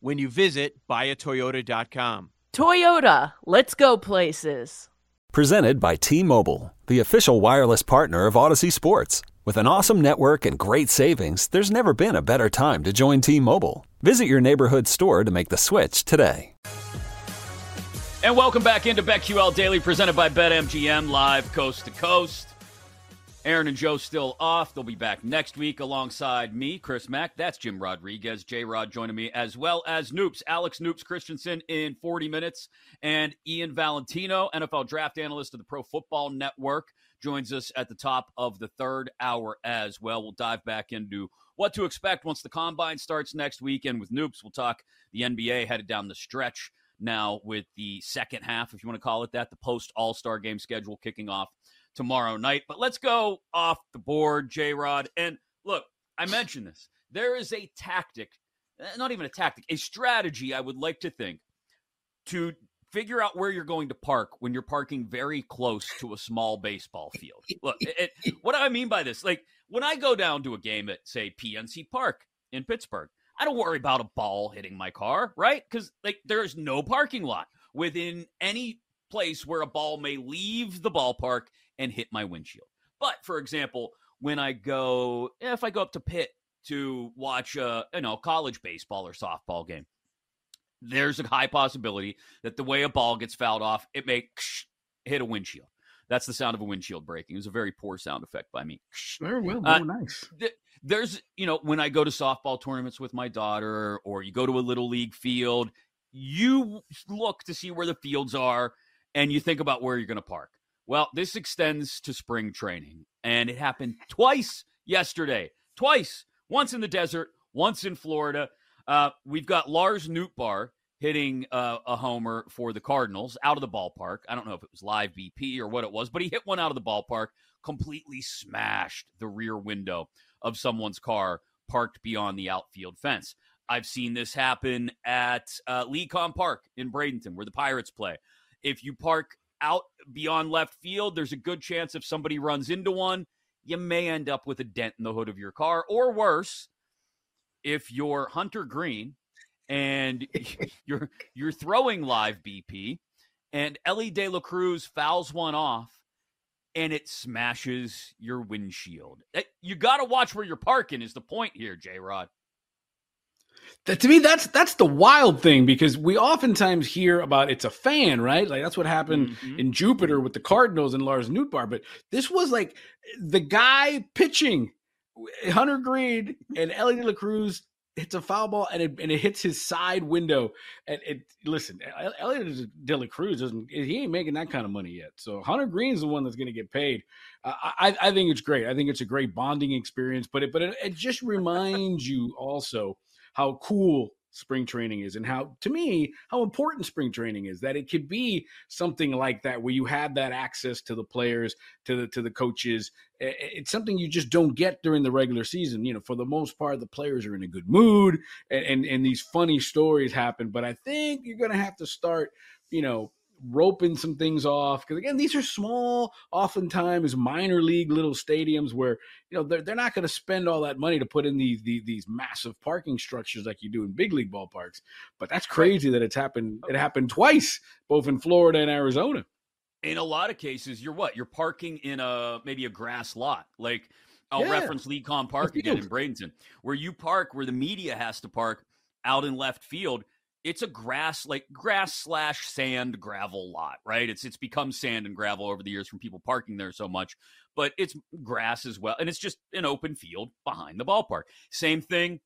when you visit buyatoyota.com. Toyota, let's go places. Presented by T Mobile, the official wireless partner of Audacy Sports. With an awesome network and great savings, there's never been a better time to join T Mobile. Visit your neighborhood store to make the switch today. And welcome back into BetQL Daily, presented by BetMGM, live coast to coast. Aaron and Joe still off. They'll be back next week alongside me, Chris Mack. That's Jim Rodriguez. J Rod joining me, as well as Noops, Alex Noops Christensen in 40 minutes, and Ian Valentino, NFL draft analyst of the Pro Football Network, joins us at the top of the third hour as well. We'll dive back into what to expect once the combine starts next weekend with Noops. We'll talk the NBA headed down the stretch now with the second half, if you want to call it that, the post All Star game schedule kicking off tomorrow night. But let's go off the board, J Rod. And look, I mentioned this. There is a tactic, eh, not even a tactic, a strategy, I would like to think, to figure out where you're going to park when you're parking very close to a small baseball field. Look, it, it, what do I mean by this? Like when I go down to a game at, say, PNC Park in Pittsburgh, I don't worry about a ball hitting my car, right? Because like there's no parking lot within any place where a ball may leave the ballpark and hit my windshield. But for example, when I go, if I go up to Pitt to watch a you know college baseball or softball game, there's a high possibility that the way a ball gets fouled off, it may hit a windshield. That's the sound of a windshield breaking. It was a very poor sound effect by me. Very well, very uh, nice. Th- there's, you know, when I go to softball tournaments with my daughter, or you go to a little league field, you look to see where the fields are, and you think about where you're going to park. Well, this extends to spring training, and it happened twice yesterday. Twice. Once in the desert, once in Florida. Uh, we've got Lars Nootbaar hitting uh, a homer for the Cardinals out of the ballpark. I don't know if it was live BP or what it was, but he hit one out of the ballpark, completely smashed the rear window of someone's car parked beyond the outfield fence. I've seen this happen at uh, Lecom Park in Bradenton, where the Pirates play. If you park out beyond left field, there's a good chance if somebody runs into one, you may end up with a dent in the hood of your car. Or worse, if you're Hunter Greene and you're you're throwing live BP and Elly De La Cruz fouls one off and it smashes your windshield. Eh, you got to watch where you're parking is the point here, J Rod. That, to me, that's that's the wild thing because we oftentimes hear about it's a fan, right? Like that's what happened mm-hmm. in Jupiter with the Cardinals and Lars Nootbaar. But this was like the guy pitching, Hunter Greene and Elly De La Cruz hits a foul ball and it, and it hits his side window. And it listen, Elly De La Cruz doesn't he ain't making that kind of money yet. So Hunter Greene's the one that's going to get paid. Uh, I I think it's great. I think it's a great bonding experience. But it but it, it just reminds you also how cool spring training is and how to me how important spring training is that it could be something like that where you have that access to the players to the to the coaches. It's something you just don't get during the regular season. You know for the most part the players are in a good mood and and, and these funny stories happen but i think you're going to have to start you know roping some things off because again these are small oftentimes minor league little stadiums where you know they're, they're not going to spend all that money to put in these, these, these massive parking structures like you do in big league ballparks. But that's crazy that it's happened it happened twice both in florida and arizona. In a lot of cases you're what? You're parking in a maybe a grass lot like i'll yeah. reference Lecom park again in bradenton where you park where the media has to park out in left field it's a grass like grass slash sand gravel lot, right? It's it's become sand and gravel over the years from people parking there so much, but it's grass as well, and it's just an open field behind the ballpark. Same thing.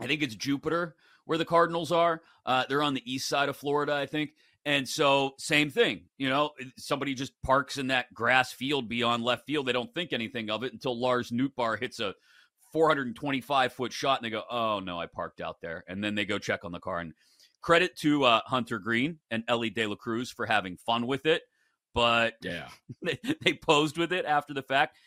I think it's Jupiter where the Cardinals are. Uh, they're on the east side of Florida, I think. And so, same thing, you know, somebody just parks in that grass field beyond left field. They don't think anything of it until Lars Nootbaar hits a 425 foot shot and they go, oh no, I parked out there. And then they go check on the car. And credit to uh, Hunter Greene and Elly De La Cruz for having fun with it. But yeah, they, they posed with it after the fact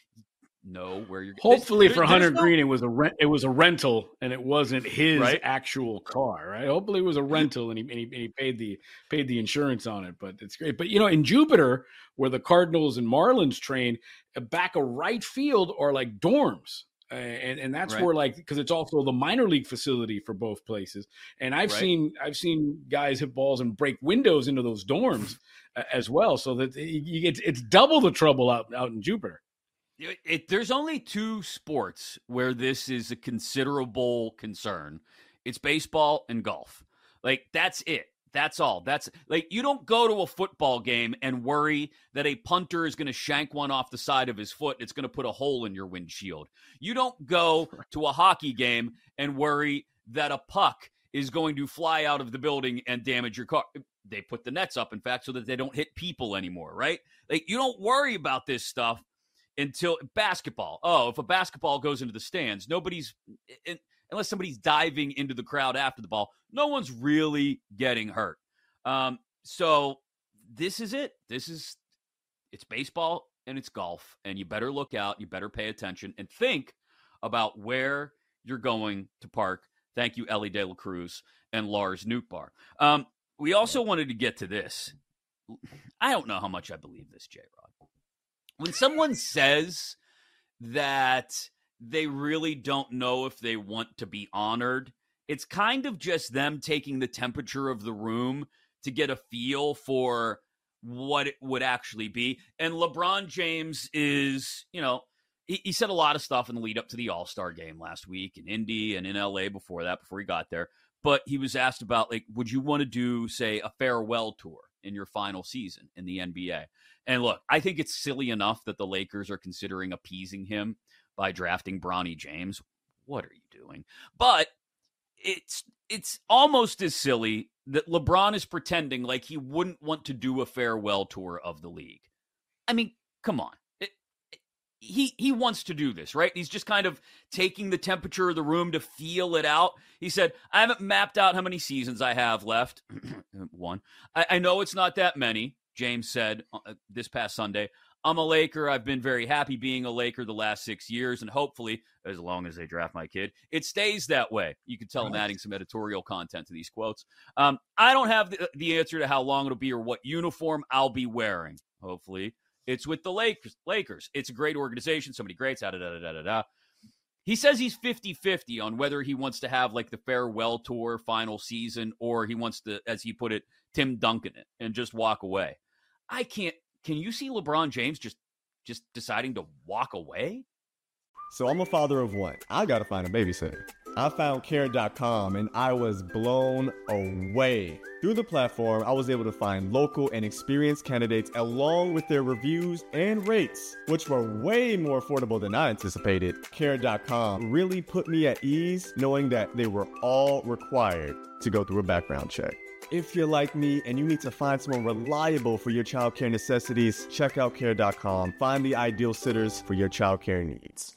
know where you're. Hopefully, for Hunter no... Greene, it was a rent. It was a rental, and it wasn't his right? actual car. Right? Hopefully, it was a rental, and he, and he, and he paid the paid the insurance on it. But it's great. But you know, in Jupiter, where the Cardinals and Marlins train, back a right field are like dorms. And and that's right. where like because it's also the minor league facility for both places and i've right. seen i've seen guys hit balls and break windows into those dorms as well so that you get it's double the trouble out out in jupiter it, it, there's only two sports where this is a considerable concern. It's baseball and golf. Like that's it. That's all. That's like you don't go to a football game and worry that a punter is going to shank one off the side of his foot. It's going to put a hole in your windshield. You don't go to a hockey game and worry that a puck is going to fly out of the building and damage your car. They put the nets up, in fact, so that they don't hit people anymore, right? Like you don't worry about this stuff until basketball. Oh, if a basketball goes into the stands, nobody's in, unless somebody's diving into the crowd after the ball. No one's really getting hurt. Um, so this is it. This is it's baseball and it's golf, and you better look out. You better pay attention and think about where you're going to park. Thank you, Elly De La Cruz and Lars Nootbaar. Um, we also wanted to get to this. I don't know how much I believe this, J Rod when someone says that they really don't know if they want to be honored, it's kind of just them taking the temperature of the room to get a feel for what it would actually be. And LeBron James is, you know, he, he said a lot of stuff in the lead up to the All Star game last week in Indy and in LA before that, before he got there. But he was asked about, like, would you want to do, say, a farewell tour in your final season in the NBA? And look, I think it's silly enough that the Lakers are considering appeasing him by drafting Bronny James. What are you doing? But it's it's almost as silly that LeBron is pretending like he wouldn't want to do a farewell tour of the league. I mean, come on. He he wants to do this, right? He's just kind of taking the temperature of the room to feel it out. He said, "I haven't mapped out how many seasons I have left. One. I, I know it's not that many. James said uh, this past Sunday. I'm a Laker. I've been very happy being a Laker the last six years, and hopefully, as long as they draft my kid, it stays that way. You can tell right. I'm adding some editorial content to these quotes. Um, I don't have the, the answer to how long it'll be or what uniform I'll be wearing. Hopefully, it's with the Lakers. Lakers. It's a great organization. So many greats. Da da da da da da. He says he's 50 50 on whether he wants to have like the farewell tour final season or he wants to, as he put it, Tim Duncan it and just walk away. I can't. Can you see LeBron James just just deciding to walk away? So I'm a father of one. I gotta find a babysitter. I found care.com and I was blown away. Through the platform, I was able to find local and experienced candidates along with their reviews and rates, which were way more affordable than I anticipated. Care.com really put me at ease knowing that they were all required to go through a background check. If you're like me and you need to find someone reliable for your childcare necessities, check out care.com. Find the ideal sitters for your childcare needs.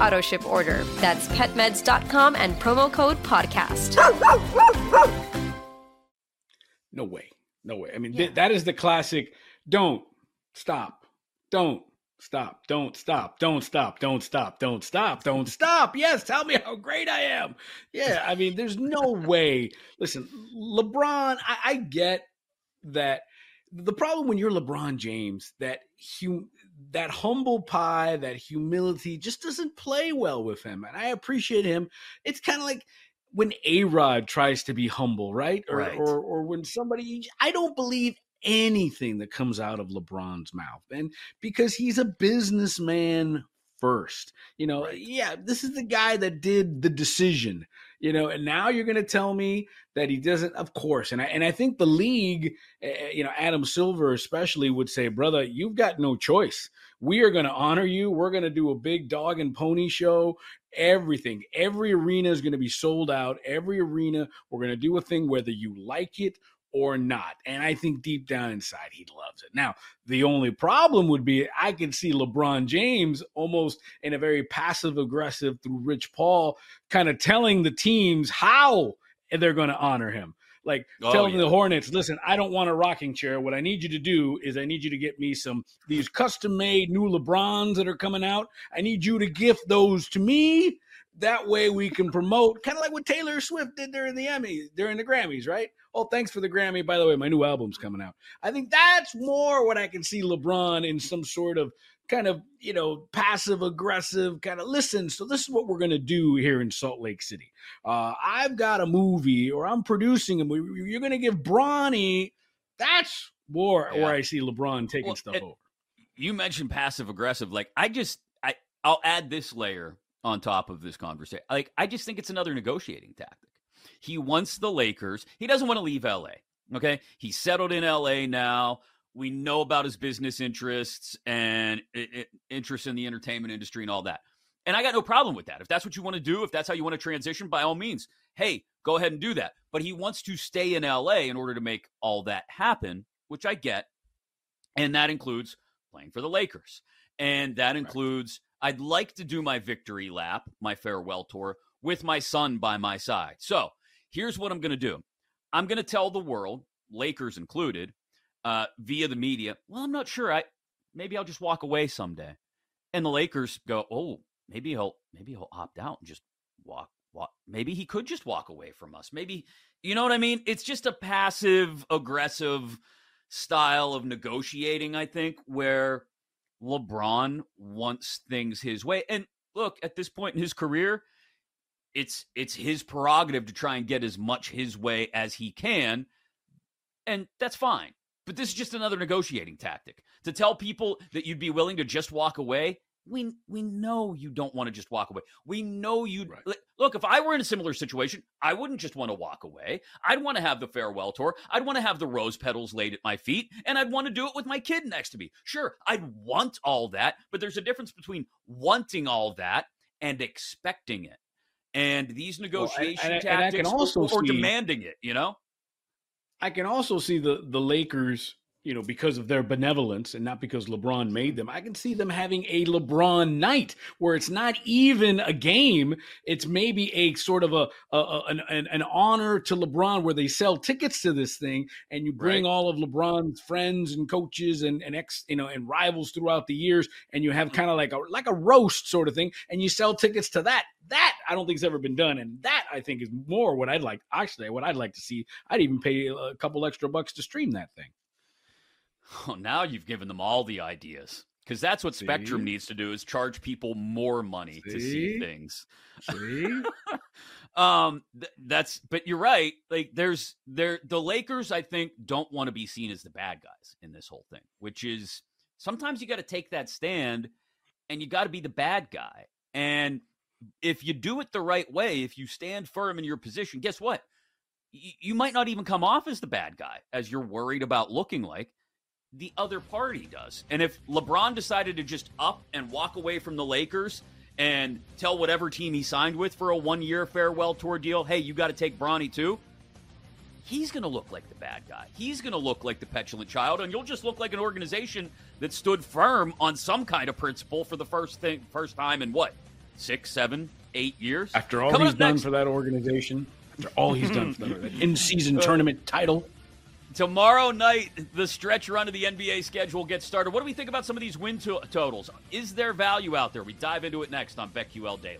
auto ship order. That's petmeds.com and promo code PODCAST. No way. No way. I mean, th- that is the classic don't stop, don't stop, don't stop, don't stop, don't stop, don't stop, don't stop. Yes, tell me how great I am. Yeah, I mean, there's no way. Listen, LeBron, I, I get that the problem when you're LeBron James that hum, that humble pie, that humility just doesn't play well with him. And I appreciate him. It's kind of like when A Rod tries to be humble, right? Or, Right. or or when somebody I don't believe anything that comes out of LeBron's mouth. And because he's a businessman first. You know, yeah, this is the guy that did the decision. You know, and now you're going to tell me that he doesn't. Of course, and I and I think the league, uh, you know, Adam Silver especially would say, brother, you've got no choice. We are going to honor you. We're going to do a big dog and pony show. Everything, every arena is going to be sold out. Every arena, we're going to do a thing whether you like it or not. And I think deep down inside, he loves it. Now, the only problem would be I could see LeBron James almost in a very passive aggressive through Rich Paul kind of telling the teams how they're going to honor him. Like Oh, telling yeah. the Hornets, listen, I don't want a rocking chair. What I need you to do is I need you to get me some these custom made new LeBrons that are coming out. I need you to gift those to me. That way we can promote, kind of like what Taylor Swift did during the Emmys, during the Grammys, right? Oh, thanks for the Grammy. By the way, my new album's coming out. I think that's more what I can see LeBron in some sort of kind of, you know, passive aggressive kind of listen. So this is what we're going to do here in Salt Lake City. Uh, I've got a movie or I'm producing a movie. You're going to give Bronny. That's more Yeah. where I see LeBron taking Well, stuff it- over. you mentioned passive aggressive. Like I just I I'll add this layer on top of this conversation. Like I just think it's another negotiating tactic. He wants the Lakers. He doesn't want to leave LA. Okay? He's settled in LA now. We know about his business interests and interest in the entertainment industry and all that. And I got no problem with that. If that's what you want to do, if that's how you want to transition, by all means, hey, go ahead and do that. But he wants to stay in LA in order to make all that happen, which I get. And that includes playing for the Lakers. And that includes, I'd like to do my victory lap, my farewell tour, with my son by my side. So here's what I'm going to do I'm going to tell the world, Lakers included, uh, via the media, well, I'm not sure. I maybe I'll just walk away someday. And the Lakers go, oh, maybe he'll maybe he'll opt out and just walk walk. Maybe he could just walk away from us. Maybe you know what I mean? It's just a passive aggressive style of negotiating, I think, where LeBron wants things his way. And look, at this point in his career, it's it's his prerogative to try and get as much his way as he can, and that's fine. But this is just another negotiating tactic to tell people that you'd be willing to just walk away. We we know you don't want to just walk away. We know you Right. look. If I were in a similar situation, I wouldn't just want to walk away. I'd want to have the farewell tour. I'd want to have the rose petals laid at my feet, and I'd want to do it with my kid next to me. Sure, I'd want all that, but there's a difference between wanting all that and expecting it. And these Well, and- negotiation and I- and I can tactics, or- also or, see- demanding it, you know. I can also see the the Lakers you know, because of their benevolence and not because LeBron made them. I can see them having a LeBron night where it's not even a game. It's maybe a sort of a, a, an, an, honor to LeBron where they sell tickets to this thing and you bring right. all of LeBron's friends and coaches and, and ex, you know, and rivals throughout the years. And you have mm. kind of like a, like a roast sort of thing. And you sell tickets to that. That I don't think has ever been done. And that I think is more what I'd like, actually, what I'd like to see. I'd even pay a couple extra bucks to stream that thing. Oh, now you've given them all the ideas because that's what see? Spectrum needs to do is charge people more money see? to see things. See? um, th- that's but you're right. Like there's there the Lakers, I think, don't want to be seen as the bad guys in this whole thing, which is sometimes you got to take that stand and you got to be the bad guy. And if you do it the right way, if you stand firm in your position, guess what? You might not even come off as the bad guy as you're worried about looking like the other party does. And if LeBron decided to just up and walk away from the Lakers and tell whatever team he signed with for a one year farewell tour deal, hey, you got to take Bronny too, he's going to look like the bad guy. He's going to look like the petulant child, and you'll just look like an organization that stood firm on some kind of principle for the first thing, first time in what, six, seven, eight years? After all Coming he's done next. for that organization, after all he's done for that in season uh, tournament title. Tomorrow night, the stretch run of the NBA schedule gets started. What do we think about some of these win to- totals? Is there value out there? We dive into it next on BetQL Daily.